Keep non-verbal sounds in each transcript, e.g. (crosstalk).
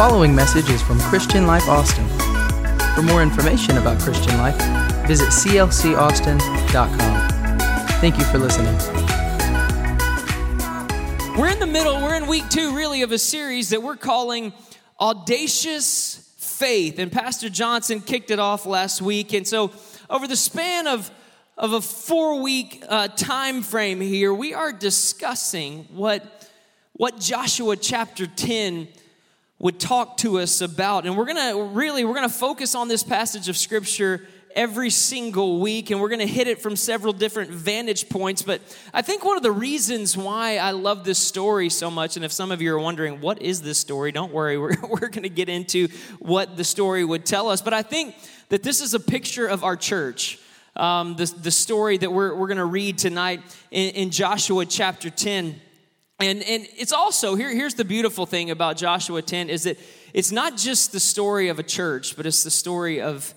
following message is from Christian Life Austin. For more information about Christian Life, visit clcaustin.com. Thank you for listening. We're in the middle, we're in week two, really, of a series that we're calling Audacious Faith. And Pastor Johnson kicked it off last week. And so, over the span of of a four week uh, time frame here, we are discussing what, what Joshua chapter 10 would talk to us about. And we're gonna really, we're gonna focus on this passage of scripture every single week and we're going to hit it from several different vantage points but i think one of the reasons why i love this story so much and if some of you are wondering what is this story don't worry (laughs) we're, we're going to get into what the story would tell us but i think that this is a picture of our church um, the, the story that we're, we're going to read tonight in, in Joshua chapter 10. And, and it's also, here, here's the beautiful thing about Joshua 10 is that it's not just the story of a church, but it's the story of,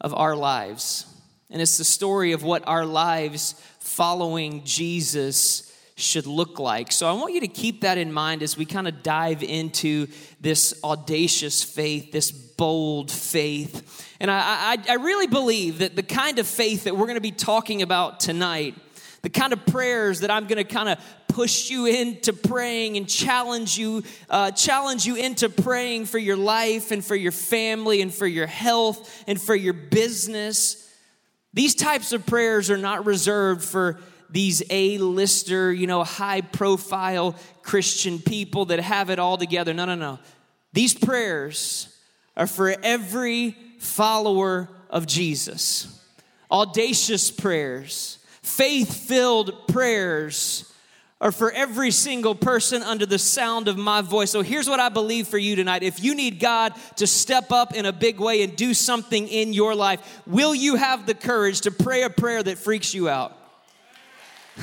of our lives. And it's the story of what our lives following Jesus should look like. So I want you to keep that in mind as we kind of dive into this audacious faith, this bold faith. And I, I, I really believe that the kind of faith that we're going to be talking about tonight, the kind of prayers that I'm going to kind of push you into praying and challenge you, uh, challenge you into praying for your life and for your family and for your health and for your business. These types of prayers are not reserved for these A-lister, you know, high-profile Christian people that have it all together. No, no, no. These prayers are for every follower of Jesus. Audacious prayers, faith filled prayers are for every single person under the sound of my voice. So here's what I believe for you tonight. If you need God to step up in a big way and do something in your life, will you have the courage to pray a prayer that freaks you out?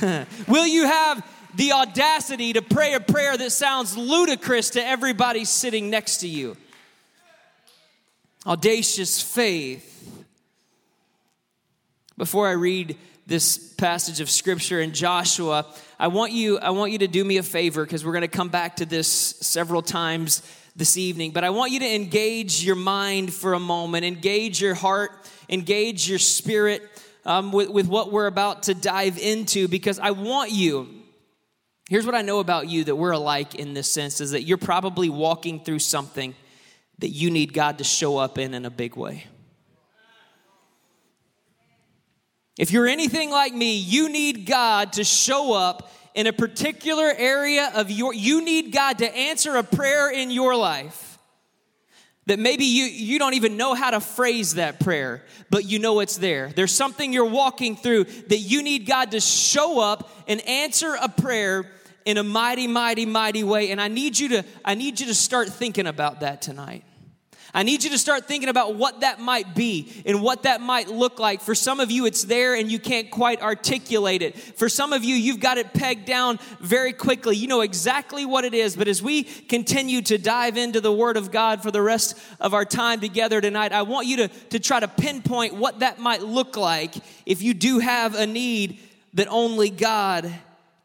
(laughs) will you have the audacity to pray a prayer that sounds ludicrous to everybody sitting next to you? audacious faith. Before I read this passage of scripture in Joshua, I want you, I want you to do me a favor because we're going to come back to this several times this evening. But I want you to engage your mind for a moment, engage your heart, engage your spirit um, with, with what we're about to dive into because I want you. Here's what I know about you that we're alike in this sense is that you're probably walking through something that you need God to show up in in a big way. If you're anything like me, you need God to show up in a particular area of your you need God to answer a prayer in your life that maybe you you don't even know how to phrase that prayer, but you know it's there. There's something you're walking through that you need God to show up and answer a prayer in a mighty, mighty, mighty way. And I need you to, I need you to start thinking about that tonight. I need you to start thinking about what that might be and what that might look like. For some of you, it's there and you can't quite articulate it. For some of you, you've got it pegged down very quickly. You know exactly what it is. But as we continue to dive into the Word of God for the rest of our time together tonight, I want you to, to try to pinpoint what that might look like if you do have a need that only God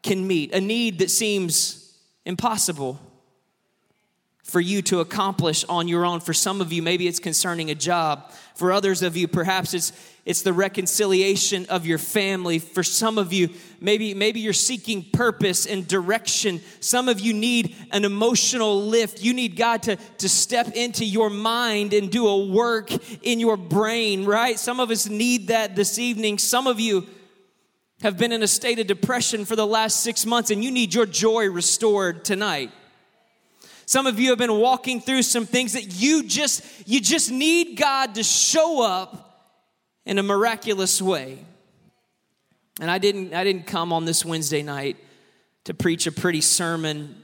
can meet, a need that seems impossible for you to accomplish on your own. For some of you, maybe it's concerning a job. For others of you, perhaps it's it's the reconciliation of your family. For some of you, maybe maybe you're seeking purpose and direction. Some of you need an emotional lift. You need God to, to step into your mind and do a work in your brain, right? Some of us need that this evening. Some of you have been in a state of depression for the last six months and you need your joy restored tonight. Some of you have been walking through some things that you just you just need God to show up in a miraculous way. And I didn't I didn't come on this Wednesday night to preach a pretty sermon,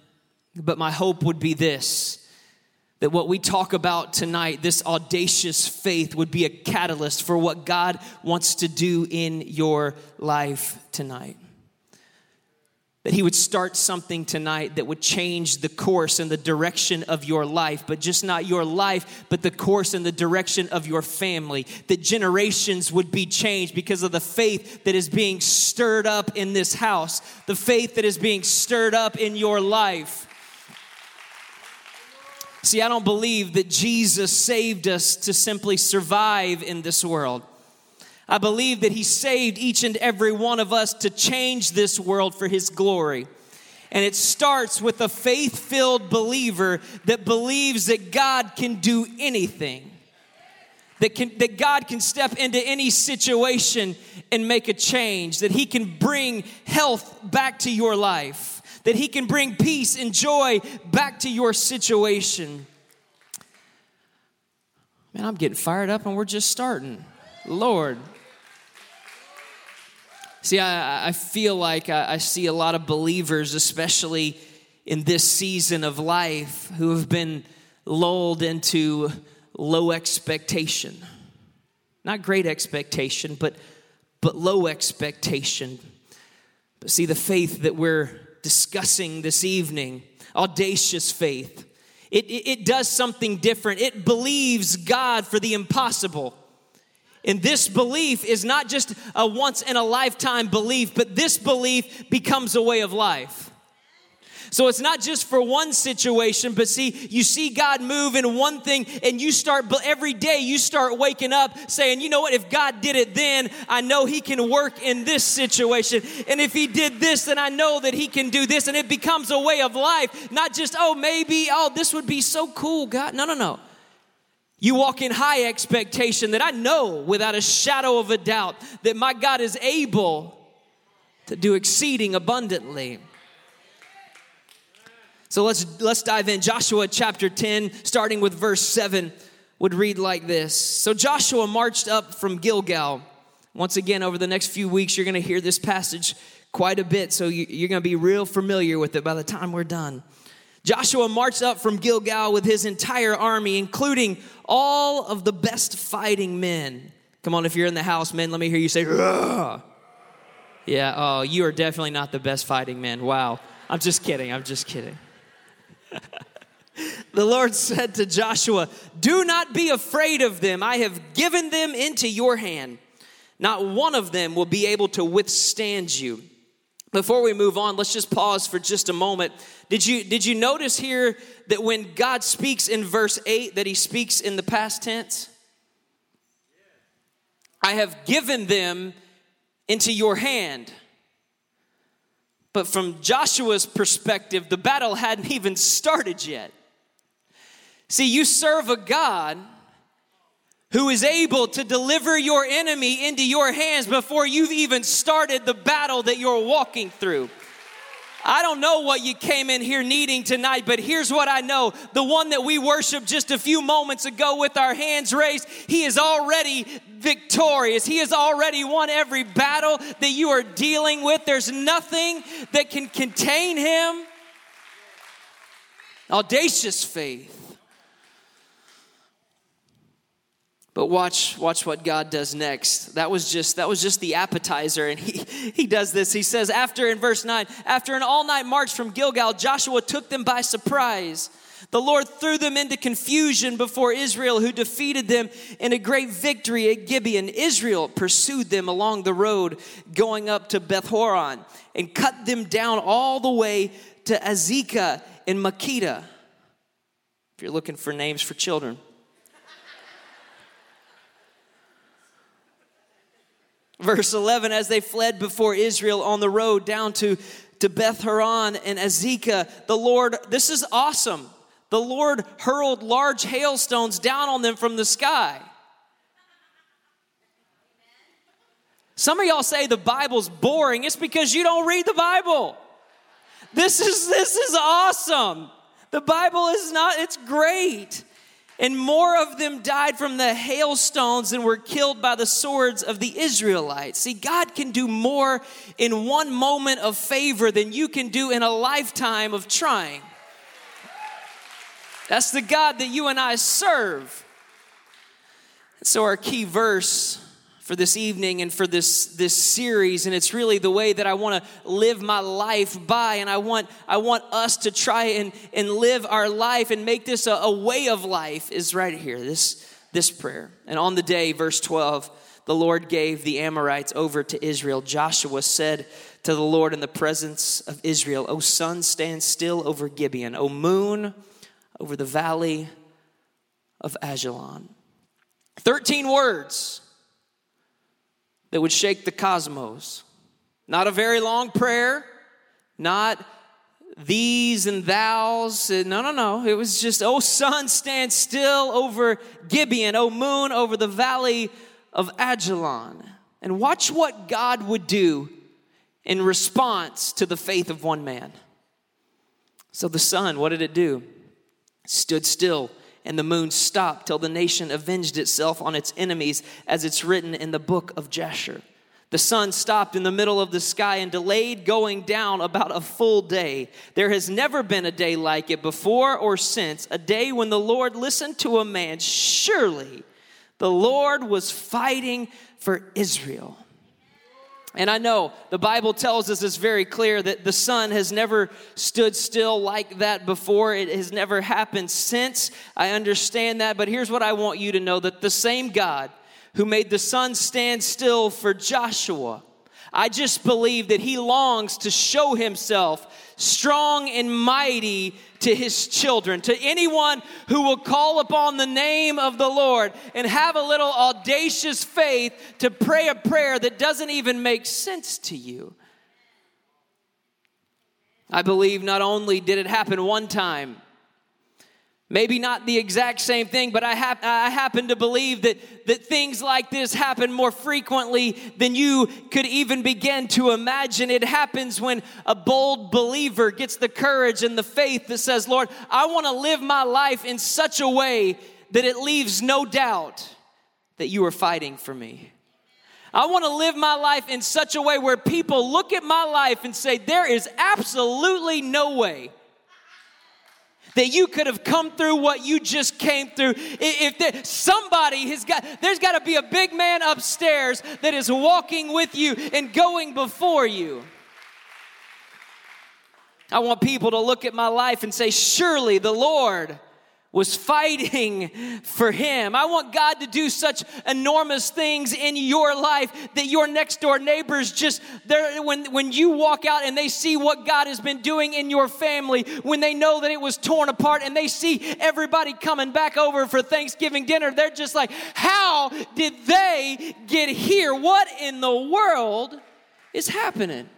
but my hope would be this that what we talk about tonight, this audacious faith, would be a catalyst for what God wants to do in your life tonight. That He would start something tonight that would change the course and the direction of your life, but just not your life, but the course and the direction of your family. That generations would be changed because of the faith that is being stirred up in this house, the faith that is being stirred up in your life. See, I don't believe that Jesus saved us to simply survive in this world. I believe that He saved each and every one of us to change this world for His glory. And it starts with a faith filled believer that believes that God can do anything. That, can, that God can step into any situation and make a change, that He can bring health back to your life, that He can bring peace and joy back to your situation. Man, I'm getting fired up and we're just starting. Lord. See, I, I feel like I, I see a lot of believers, especially in this season of life, who have been lulled into low expectation. Not great expectation, but, but low expectation. But see, the faith that we're discussing this evening, audacious faith, it, it, it does something different. It believes God for the impossible. And this belief is not just a once in a lifetime belief, but this belief becomes a way of life. So it's not just for one situation, but see, you see God move in one thing, and you start every day, you start waking up saying, you know what, if God did it then, I know He can work in this situation. And if He did this, then I know that He can do this. And it becomes a way of life, not just, oh, maybe, oh, this would be so cool, God. No, no, no. You walk in high expectation that I know without a shadow of a doubt that my God is able to do exceeding abundantly. So let's let's dive in. Joshua chapter 10 starting with verse 7 would read like this. So Joshua marched up from Gilgal. Once again over the next few weeks you're going to hear this passage quite a bit so you're going to be real familiar with it by the time we're done. Joshua marched up from Gilgal with his entire army, including all of the best fighting men. Come on, if you're in the house, men, let me hear you say, Rah! Yeah, oh, you are definitely not the best fighting men. Wow. I'm just kidding. I'm just kidding. (laughs) the Lord said to Joshua, Do not be afraid of them. I have given them into your hand. Not one of them will be able to withstand you. Before we move on, let's just pause for just a moment. Did you, did you notice here that when God speaks in verse 8, that he speaks in the past tense? I have given them into your hand. But from Joshua's perspective, the battle hadn't even started yet. See, you serve a God who is able to deliver your enemy into your hands before you've even started the battle that you're walking through. I don't know what you came in here needing tonight, but here's what I know. The one that we worshiped just a few moments ago with our hands raised, he is already victorious. He has already won every battle that you are dealing with. There's nothing that can contain him. Audacious faith. But watch, watch what God does next. That was just that was just the appetizer, and he he does this. He says, after in verse 9, after an all-night march from Gilgal, Joshua took them by surprise. The Lord threw them into confusion before Israel, who defeated them in a great victory at Gibeon. Israel pursued them along the road going up to Beth Horon and cut them down all the way to Azekah and Makkedah. If you're looking for names for children. Verse 11, as they fled before Israel on the road down to, to Beth Horon and Azekah, the Lord, this is awesome. The Lord hurled large hailstones down on them from the sky. Some of y'all say the Bible's boring. It's because you don't read the Bible. This is this is awesome. The Bible is not it's great. And more of them died from the hailstones than were killed by the swords of the Israelites. See, God can do more in one moment of favor than you can do in a lifetime of trying. That's the God that you and I serve. So, our key verse for this evening and for this this series and it's really the way that I want to live my life by and I want I want us to try and and live our life and make this a, a way of life is right here this this prayer. And on the day verse 12 the Lord gave the Amorites over to Israel. Joshua said to the Lord in the presence of Israel O sun stand still over Gibeon. O moon over the valley of Ajalon. 13 words that would shake the cosmos. Not a very long prayer, not thees and thous. Eh, no, no, no. It was just, oh, sun, stand still over Gibeon, oh, moon, over the valley of Ajalon. And watch what God would do in response to the faith of one man. So the sun, what did it do? stood still and the moon stopped till the nation avenged itself on its enemies, as it's written in the book of Jasher. The sun stopped in the middle of the sky and delayed going down about a full day. There has never been a day like it before or since, a day when the Lord listened to a man. Surely the Lord was fighting for Israel. And I know the Bible tells us it's very clear that the sun has never stood still like that before. It has never happened since. I understand that. But here's what I want you to know that the same God who made the sun stand still for Joshua, I just believe that he longs to show himself strong and mighty to his children, to anyone who will call upon the name of the Lord and have a little audacious faith to pray a prayer that doesn't even make sense to you. I believe not only did it happen one time, Maybe not the exact same thing, but I, hap- I, happen to believe that, that things like this happen more frequently than you could even begin to imagine. It happens when a bold believer gets the courage and the faith that says, Lord, I want to live my life in such a way that it leaves no doubt that you are fighting for me. I want to live my life in such a way where people look at my life and say, There is absolutely no way that you could have come through what you just came through. If there, somebody has got, there's got to be a big man upstairs that is walking with you and going before you. I want people to look at my life and say, Surely the Lord was fighting for him. I want God to do such enormous things in your life that your next door neighbors just there when when you walk out and they see what God has been doing in your family, when they know that it was torn apart and they see everybody coming back over for Thanksgiving dinner, they're just like, "How did they get here? What in the world is happening?"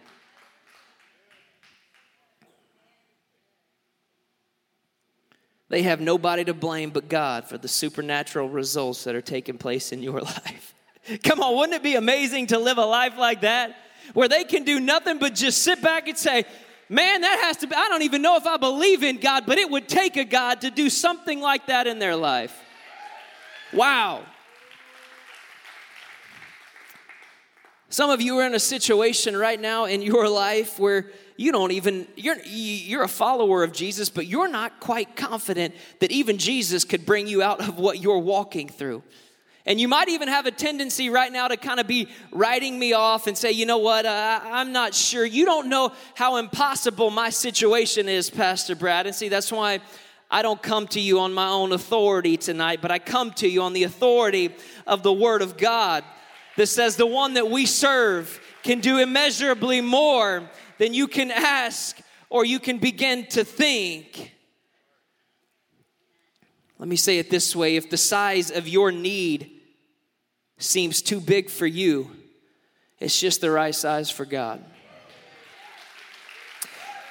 They have nobody to blame but God for the supernatural results that are taking place in your (laughs) life. Come on, wouldn't it be amazing to live a life like that? Where they can do nothing but just sit back and say, Man, that has to be, I don't even know if I believe in God, but it would take a God to do something like that in their life. Wow. Some of you are in a situation right now in your life where you don't even you're you're a follower of Jesus but you're not quite confident that even Jesus could bring you out of what you're walking through. And you might even have a tendency right now to kind of be writing me off and say, you know what, uh, I'm not sure. You don't know how impossible my situation is, Pastor Brad. And see, that's why I don't come to you on my own authority tonight, but I come to you on the authority of the Word of God that says the one that we serve can do immeasurably more then you can ask or you can begin to think. Let me say it this way if the size of your need seems too big for you, it's just the right size for God.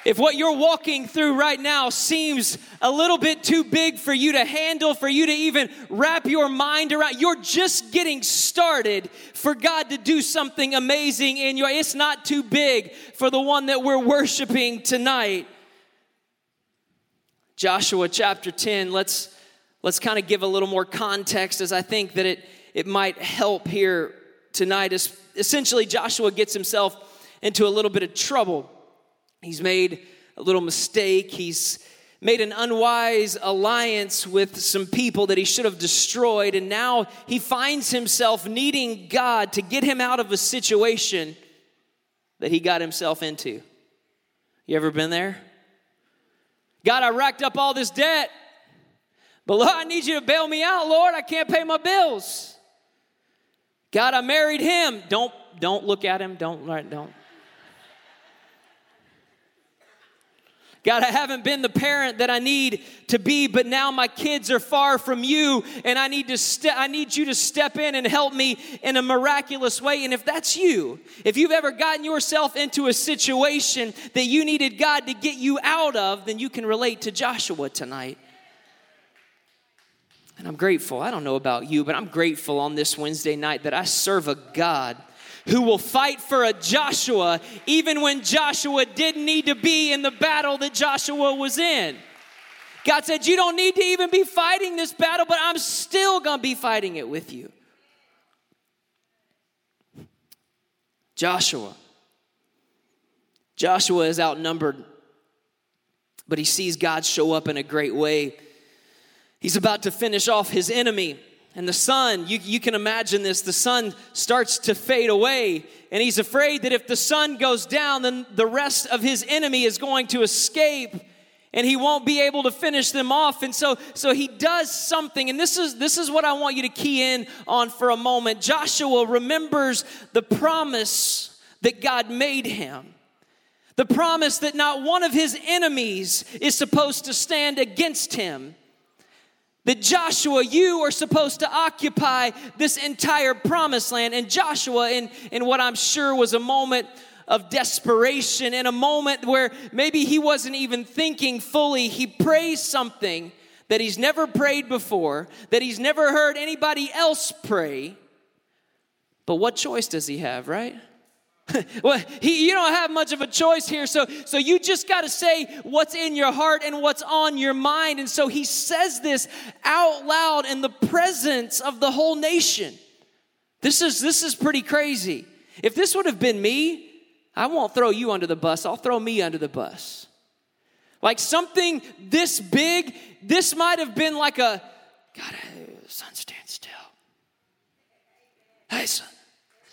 If what you're walking through right now seems a little bit too big for you to handle, for you to even wrap your mind around, you're just getting started for God to do something amazing in your. It's not too big for the one that we're worshiping tonight. Joshua chapter 10, let's let's kind of give a little more context as I think that it it might help here tonight. Essentially, Joshua gets himself into a little bit of trouble He's made a little mistake. He's made an unwise alliance with some people that he should have destroyed. And now he finds himself needing God to get him out of a situation that he got himself into. You ever been there? God, I racked up all this debt, but Lord, I need you to bail me out, Lord. I can't pay my bills. God, I married him. Don't don't look at him. Don't don't. God, I haven't been the parent that I need to be, but now my kids are far from you, and I need to ste- I need you to step in and help me in a miraculous way. And if that's you, if you've ever gotten yourself into a situation that you needed God to get you out of, then you can relate to Joshua tonight. And I'm grateful. I don't know about you, but I'm grateful on this Wednesday night that I serve a God who will fight for a Joshua even when Joshua didn't need to be in the battle that Joshua was in. God said, You don't need to even be fighting this battle, but I'm still gonna be fighting it with you. Joshua. Joshua is outnumbered, but he sees God show up in a great way. He's about to finish off his enemy. And the sun, you, you can imagine this, the sun starts to fade away. And he's afraid that if the sun goes down, then the rest of his enemy is going to escape and he won't be able to finish them off. And so so he does something. And this is this is what i want you to key in on for a moment. Joshua remembers the promise that god made him. The promise that not one of his enemies is supposed to stand against him that Joshua, you are supposed to occupy this entire promised land. And Joshua, in, in what I'm sure was a moment of desperation, in a moment where maybe he wasn't even thinking fully, he prays something that he's never prayed before, that he's never heard anybody else pray. But what choice does he have, right? (laughs) well, he, you don't have much of a choice here. So, so you just got to say what's in your heart and what's on your mind. And so he says this out loud in the presence of the whole nation. This is, this is pretty crazy. If this would have been me, I won't throw you under the bus, I'll throw me under the bus. Like something this big, this might have been like a, God, sun, stand still. Hey, sun,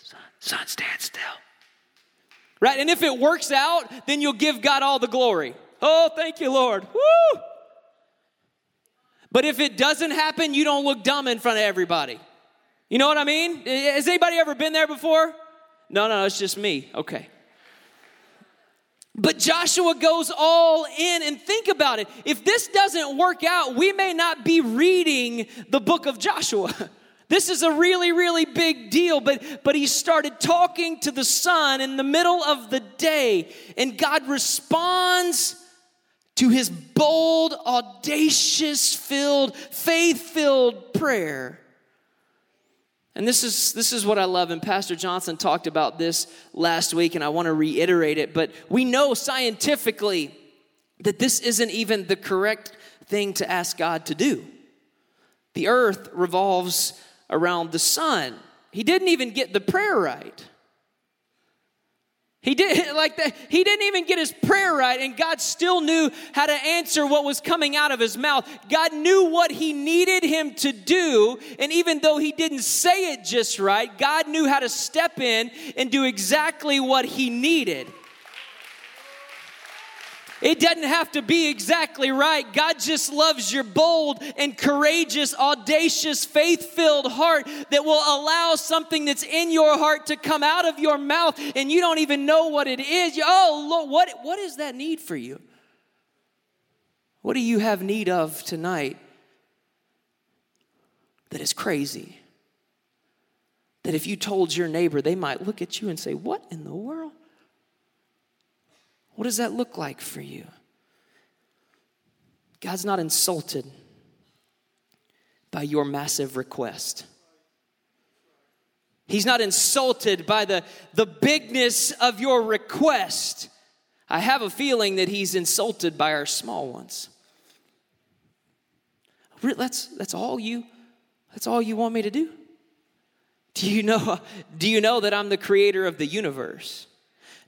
sun, sun, stand still right? And if it works out, then you'll give God all the glory. Oh, thank you, Lord. Woo! But if it doesn't happen, you don't look dumb in front of everybody. You know what I mean? Has anybody ever been there before? No, no, it's just me. Okay. But Joshua goes all in and think about it. If this doesn't work out, we may not be reading the book of Joshua. (laughs) This is a really, really big deal, but, but he started talking to the sun in the middle of the day, and God responds to his bold, audacious filled, faith filled prayer. And this is, this is what I love, and Pastor Johnson talked about this last week, and I want to reiterate it. But we know scientifically that this isn't even the correct thing to ask God to do. The earth revolves around the sun. He didn't even get the prayer right. He did (laughs) like that. He didn't even get his prayer right, and God still knew how to answer what was coming out of his mouth. God knew what he needed him to do, and even though he didn't say it just right, God knew how to step in and do exactly what he needed. It doesn't have to be exactly right. God just loves your bold and courageous, audacious, faith filled heart that will allow something that's in your heart to come out of your mouth and you don't even know what it is. Oh, Lord, what, what is that need for you? What do you have need of tonight that is crazy? That if you told your neighbor, they might look at you and say, What in the world? What does that look like for you? God's not insulted by your massive request. He's not insulted by the, the bigness of your request. I have a feeling that he's insulted by our small ones. That's, that's all you that's all you want me to do? Do you know do you know that I'm the creator of the universe?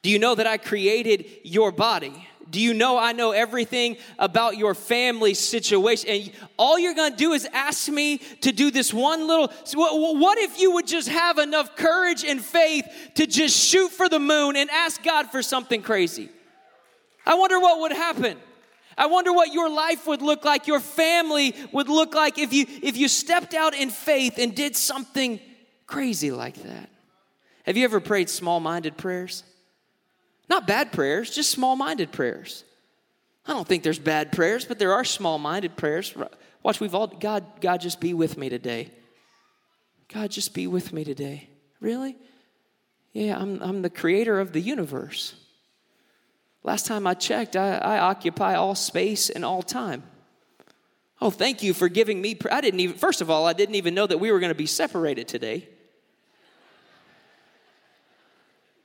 Do you know that I created your body? Do you know I know everything about your family situation? And all you're gonna do is ask me to do this one little. What if you would just have enough courage and faith to just shoot for the moon and ask God for something crazy? I wonder what would happen. I wonder what your life would look like, your family would look like if you if you stepped out in faith and did something crazy like that. Have you ever prayed small-minded prayers? Not bad prayers, just small minded prayers. I don't think there's bad prayers, but there are small minded prayers. Watch, we've all, God, God, just be with me today. God, just be with me today. Really? Yeah, I'm, I'm the creator of the universe. Last time I checked, I, I occupy all space and all time. Oh, thank you for giving me. I didn't even, first of all, I didn't even know that we were going to be separated today.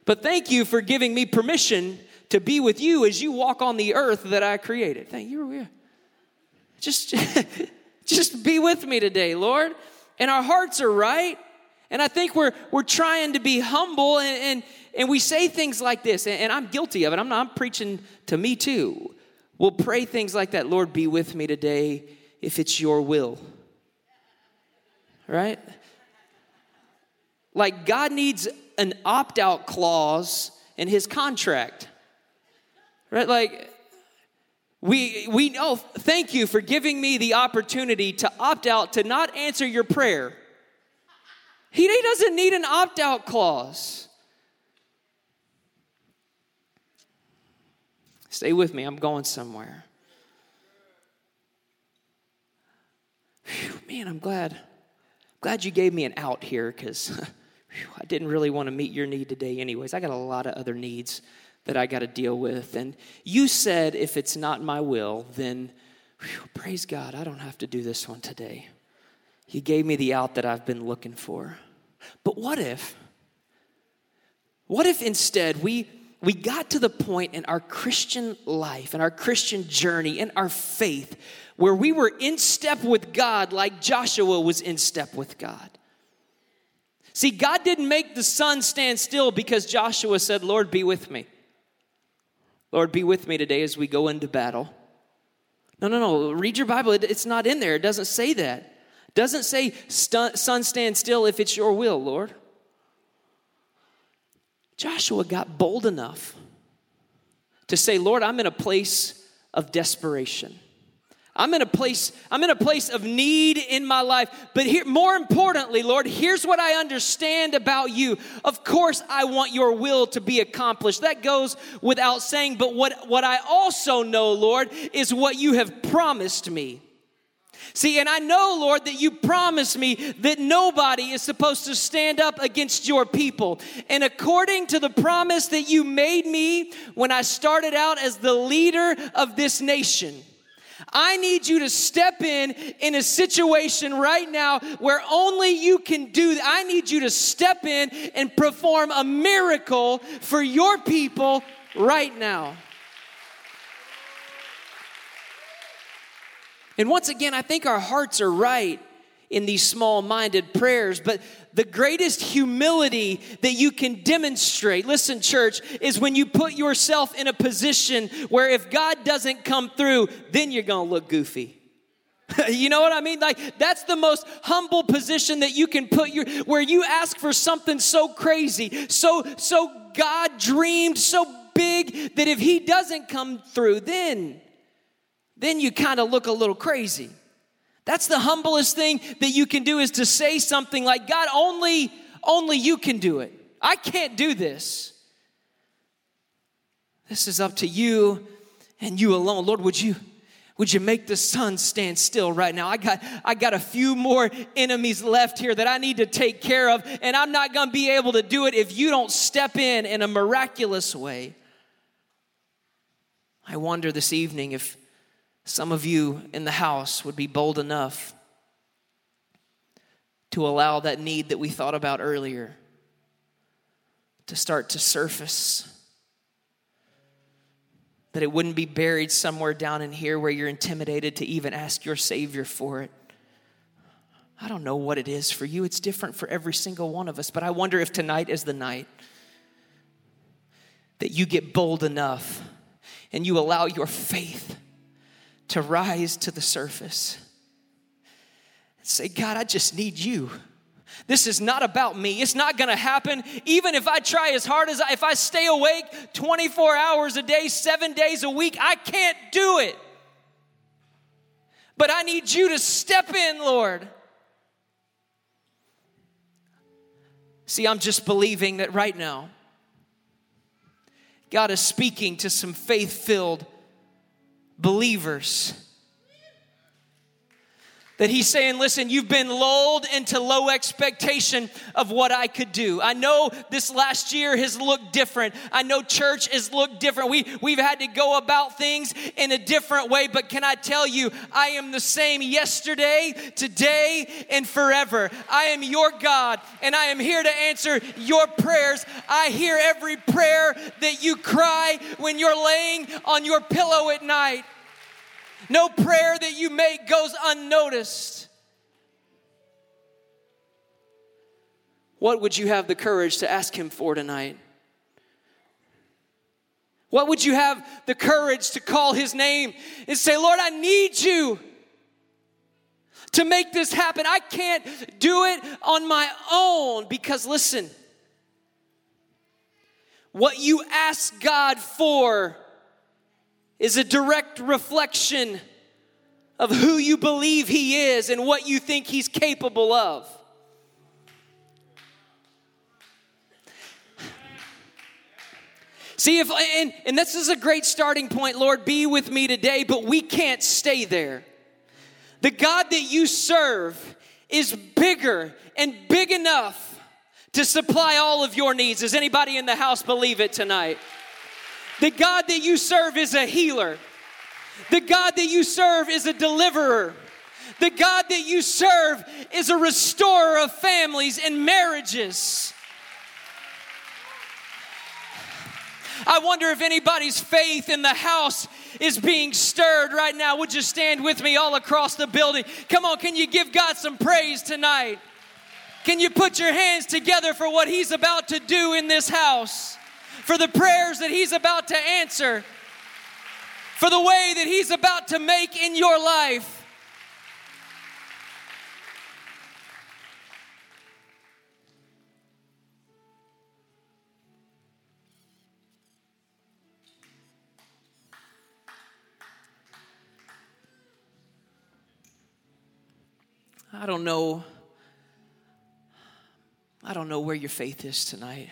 But thank you for giving me permission to be with you as you walk on the earth that I created. Thank you. Just, (laughs) just be with me today, Lord. And our hearts are right. And I think we're, we're trying to be humble and, and, and we say things like this, and, and I'm guilty of it. I'm, not, I'm preaching to me too. We'll pray things like that Lord, be with me today if it's your will. Right? Like God needs an opt out clause in his contract. Right? Like, we, we know, thank you for giving me the opportunity to opt out to not answer your prayer. He, he doesn't need an opt out clause. Stay with me, I'm going somewhere. Whew, man, I'm glad. Glad you gave me an out here because (laughs) I didn't really want to meet your need today, anyways. I got a lot of other needs that I got to deal with. And you said, if it's not my will, then whew, praise God, I don't have to do this one today. You gave me the out that I've been looking for. But what if, what if instead we, we got to the point in our Christian life, in our Christian journey, in our faith, where we were in step with God like Joshua was in step with God? See, God didn't make the sun stand still because Joshua said, Lord, be with me. Lord, be with me today as we go into battle. No, no, no. Read your Bible. It's not in there. It doesn't say that. It doesn't say, sun stand still if it's your will, Lord. Joshua got bold enough to say, Lord, I'm in a place of desperation. I'm in a place, I'm in a place of need in my life. But here, more importantly, Lord, here's what I understand about you. Of course, I want your will to be accomplished. That goes without saying. But what, what I also know, Lord, is what you have promised me. See, and I know, Lord, that you promised me that nobody is supposed to stand up against your people. And according to the promise that you made me when I started out as the leader of this nation, I need you to step in in a situation right now where only you can do that. I need you to step in and perform a miracle for your people right now. And once again, I think our hearts are right in these small minded prayers, but the greatest humility that you can demonstrate, listen, church, is when you put yourself in a position where if God doesn't come through, then you're gonna look goofy. (laughs) you know what I mean? Like that's the most humble position that you can put your where you ask for something so crazy, so so God dreamed so big that if he doesn't come through, then then you kind of look a little crazy. That's the humblest thing that you can do is to say something like, God, only, only you can do it. I can't do this. This is up to you and you alone. Lord, would you would you make the sun stand still right now? I got I got a few more enemies left here that I need to take care of and I'm not going to be able to do it if you don't step in in a miraculous way. I wonder this evening if some of you in the house would be bold enough to allow that need that we thought about earlier to start to surface. That it wouldn't be buried somewhere down in here where you're intimidated to even ask your Savior for it. I don't know what it is for you. It's different for every single one of us. But I wonder if tonight is the night that you get bold enough and you allow your faith to rise to the surface and say, God, I just need you. This is not about me. It's not going to happen. Even if I try as hard as I, if I stay awake 24 hours a day, seven days a week, I can't do it. But I need you to step in, Lord. See, I'm just believing that right now, God is speaking to some faith filled believers that he's saying, listen, you've been lulled into low expectation of what I could do. I know this last year has looked different. I know church has looked different. We, we've had to go about things in a different way, but can I tell you, I am the same yesterday, today, and forever. I am your God, and I am here to answer your prayers. I hear every prayer that you cry when you're laying on your pillow at night. No prayer that you make goes unnoticed. What would you have the courage to ask Him for tonight? What would you have the courage to call His name and say, Lord, I need you to make this happen? I can't do it on my own because, listen, what you ask God for is a direct reflection of who you believe He is and what you think He's capable of. See, if, and, and this is a great starting point, Lord, be with me today, but we can't stay there. The God that you serve is bigger and big enough to supply all of your needs. Does anybody in the house believe it tonight? The God that you serve is a healer. The God that you serve is a deliverer. The God that you serve is a restorer of families and marriages. I wonder if anybody's faith in the house is being stirred right now. Would you stand with me all across the building? Come on, can you give God some praise tonight? Can you put your hands together for what He's about to do in this house? For the prayers that He's about to answer, for the way that He's about to make in your life. I don't know. I don't know where your faith is tonight.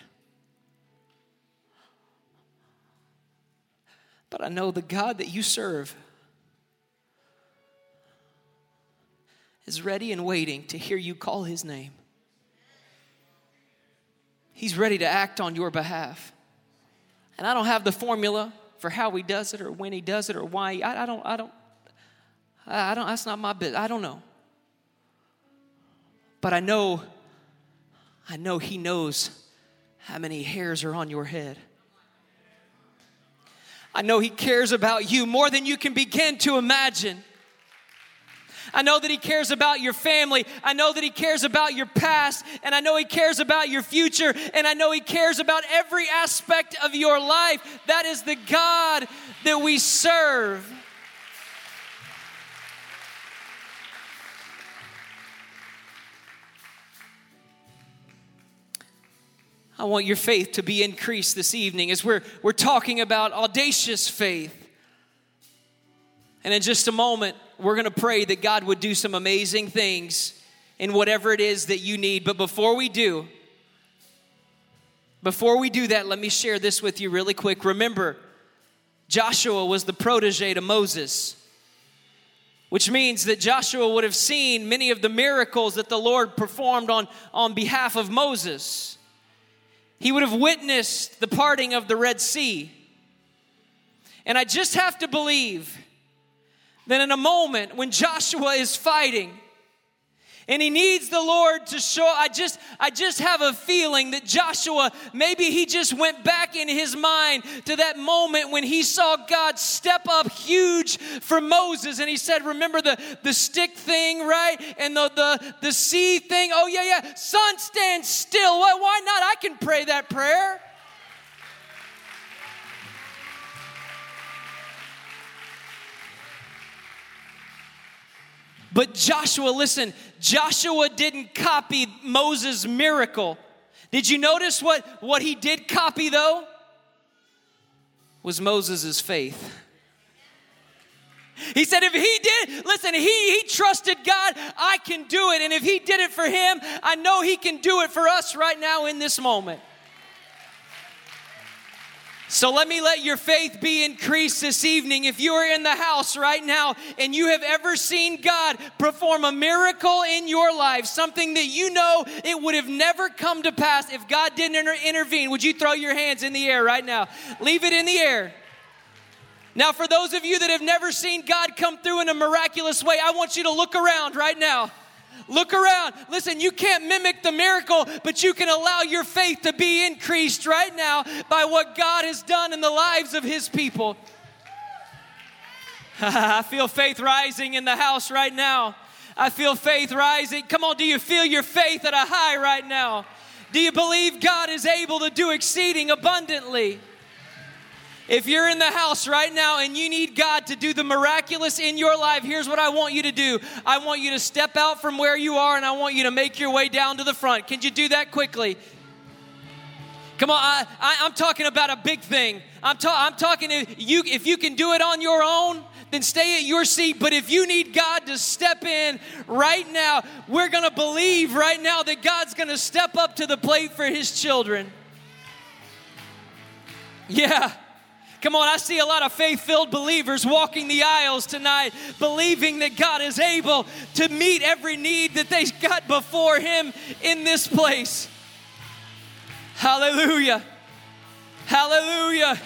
But I know the God that you serve is ready and waiting to hear you call his name. He's ready to act on your behalf. And I don't have the formula for how he does it or when he does it or why. I, I don't, I don't, I don't, that's not my bit. I don't know. But I know, I know he knows how many hairs are on your head. I know He cares about you more than you can begin to imagine. I know that He cares about your family. I know that He cares about your past. And I know He cares about your future. And I know He cares about every aspect of your life. That is the God that we serve. I want your faith to be increased this evening as we're, we're talking about audacious faith. And in just a moment, we're going to pray that God would do some amazing things in whatever it is that you need. But before we do, before we do that, let me share this with you really quick. Remember, Joshua was the protege to Moses, which means that Joshua would have seen many of the miracles that the Lord performed on, on behalf of Moses. He would have witnessed the parting of the Red Sea. And I just have to believe that in a moment when Joshua is fighting, and he needs the lord to show i just i just have a feeling that joshua maybe he just went back in his mind to that moment when he saw god step up huge for moses and he said remember the the stick thing right? And the the the sea thing? Oh yeah yeah sun stand still. Why, why not? I can pray that prayer. But Joshua, listen, Joshua didn't copy Moses' miracle. Did you notice what, what he did copy though? Was Moses' faith. He said, if he did, listen, he, he trusted God, I can do it. And if he did it for him, I know he can do it for us right now in this moment. So let me let your faith be increased this evening. If you are in the house right now and you have ever seen God perform a miracle in your life, something that you know it would have never come to pass if God didn't inter- intervene, would you throw your hands in the air right now? Leave it in the air. Now, for those of you that have never seen God come through in a miraculous way, I want you to look around right now. Look around. Listen, you can't mimic the miracle, but you can allow your faith to be increased right now by what God has done in the lives of His people. (laughs) I feel faith rising in the house right now. I feel faith rising. Come on, do you feel your faith at a high right now? Do you believe God is able to do exceeding abundantly? If you're in the house right now and you need God to do the miraculous in your life, here's what I want you to do. I want you to step out from where you are and I want you to make your way down to the front. Can you do that quickly? Come on, I, am talking about a big thing. I'm, ta- I'm talking if you if you can do it on your own, then stay at your seat. But if you need God to step in right now, we're gonna believe right now that God's gonna step up to the plate for His children. Yeah. Come on, I see a lot of faith filled believers walking the aisles tonight, believing that God is able to meet every need that they've got before Him in this place. Hallelujah. Hallelujah.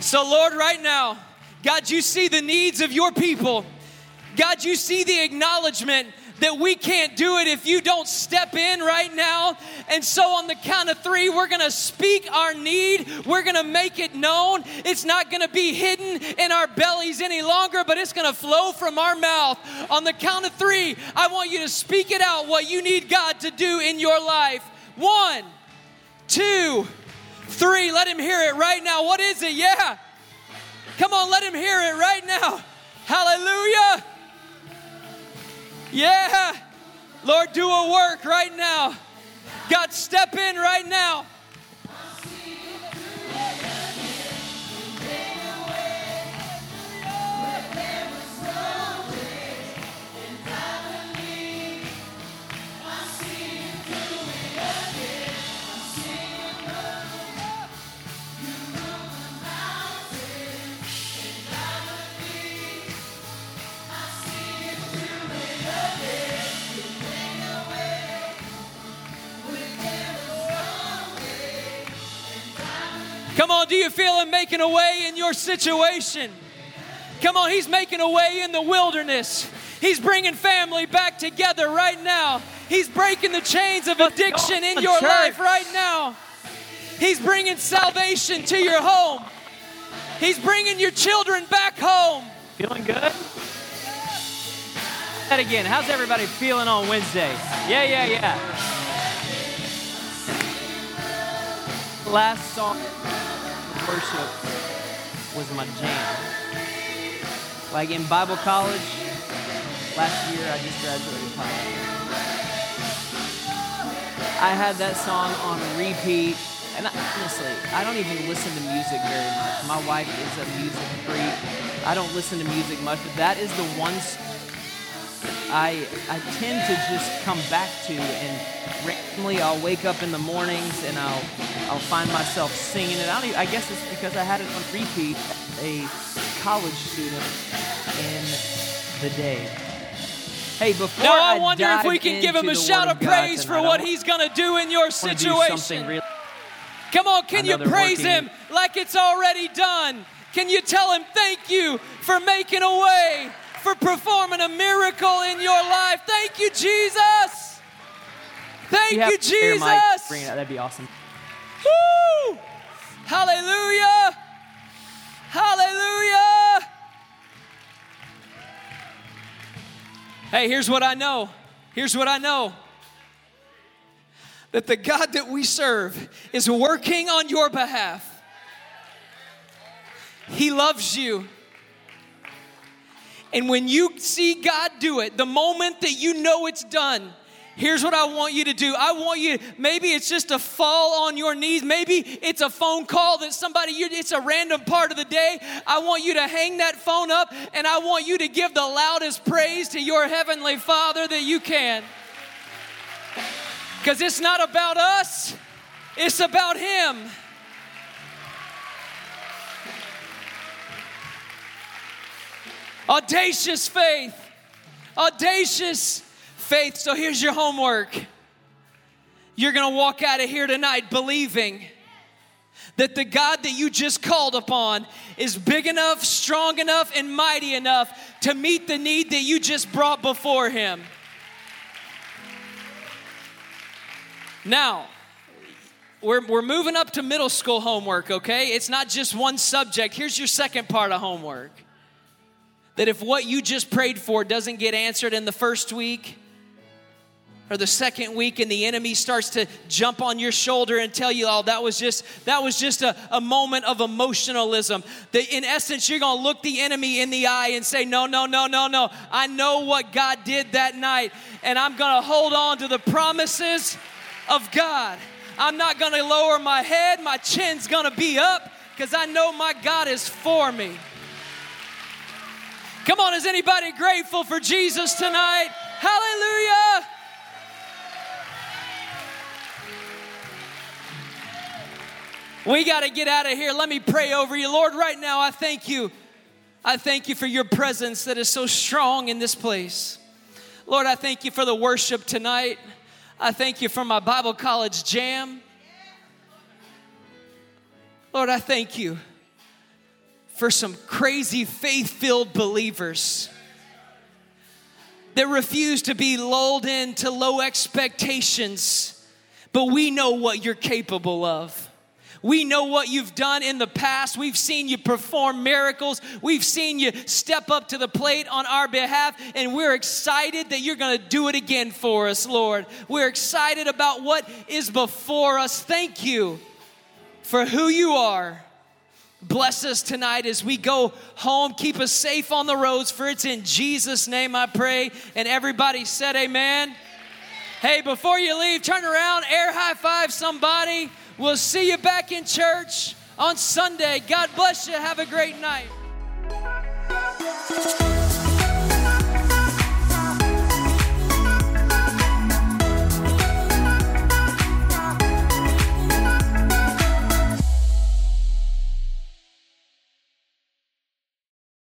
So, Lord, right now, God, you see the needs of your people. God, you see the acknowledgement that we can't do it if you don't step in right now. And so, on the count of three, we're gonna speak our need, we're gonna make it known. It's not gonna be hidden in our bellies any longer, but it's gonna flow from our mouth. On the count of three, I want you to speak it out what you need God to do in your life. One, two, three. Let him hear it right now. What is it? Yeah. Come on, let him hear it right now. Hallelujah. Yeah. Lord, do a work right now. God, step in right now. Come on, do you feel Him making a way in your situation? Come on, He's making a way in the wilderness. He's bringing family back together right now. He's breaking the chains of addiction in your life right now. He's bringing salvation to your home. He's bringing your children back home. Feeling good? That again. How's everybody feeling on Wednesday? Yeah, yeah, yeah. Last song worship was my jam. Like in Bible college, last year I just graduated college. I had that song on repeat, and I, honestly, I don't even listen to music very much. My wife is a music freak. I don't listen to music much, but that is the one I, I tend to just come back to and randomly I'll wake up in the mornings and I'll I'll find myself singing it. I, even, I guess it's because I had it on repeat a college student in the day. Hey, before now I, I wonder if we can give him a shout of praise for what he's going to do in your situation. Real, Come on, can you praise working. him like it's already done? Can you tell him thank you for making a way? For performing a miracle in your life. Thank you, Jesus. Thank you, you Jesus. Bring it. That'd be awesome. Woo! Hallelujah. Hallelujah. Hey, here's what I know. Here's what I know that the God that we serve is working on your behalf. He loves you. And when you see God do it, the moment that you know it's done, here's what I want you to do. I want you, maybe it's just a fall on your knees. Maybe it's a phone call that somebody, it's a random part of the day. I want you to hang that phone up and I want you to give the loudest praise to your Heavenly Father that you can. Because it's not about us, it's about Him. Audacious faith. Audacious faith. So here's your homework. You're going to walk out of here tonight believing that the God that you just called upon is big enough, strong enough, and mighty enough to meet the need that you just brought before Him. Now, we're, we're moving up to middle school homework, okay? It's not just one subject. Here's your second part of homework that if what you just prayed for doesn't get answered in the first week, or the second week and the enemy starts to jump on your shoulder and tell you oh that was just that was just a, a moment of emotionalism that in essence you're going to look the enemy in the eye and say no no no no no. I know what god did that night and i'm going to hold on to the promises of god. I'm not going to lower my head. My chin's going to be up because i know my god is for me come on is anybody grateful for jesus tonight hallelujah We got to get out of here. Let me pray over you. Lord, right now, I thank you. I thank you for your presence that is so strong in this place. Lord, I thank you for the worship tonight. I thank you for my Bible college jam. Lord, I thank you for some crazy faith filled believers that refuse to be lulled into low expectations, but we know what you're capable of. We know what you've done in the past. We've seen you perform miracles. We've seen you step up to the plate on our behalf, and we're excited that you're going to do it again for us, Lord. We're excited about what is before us. Thank you for who you are bless us tonight as we go home. Keep us safe on the roads, for it's in Jesus' name I pray. And everybody said, Amen. amen. Hey, before you leave, turn around, air high five somebody. We'll see you back in church on Sunday. God bless you. Have a great night.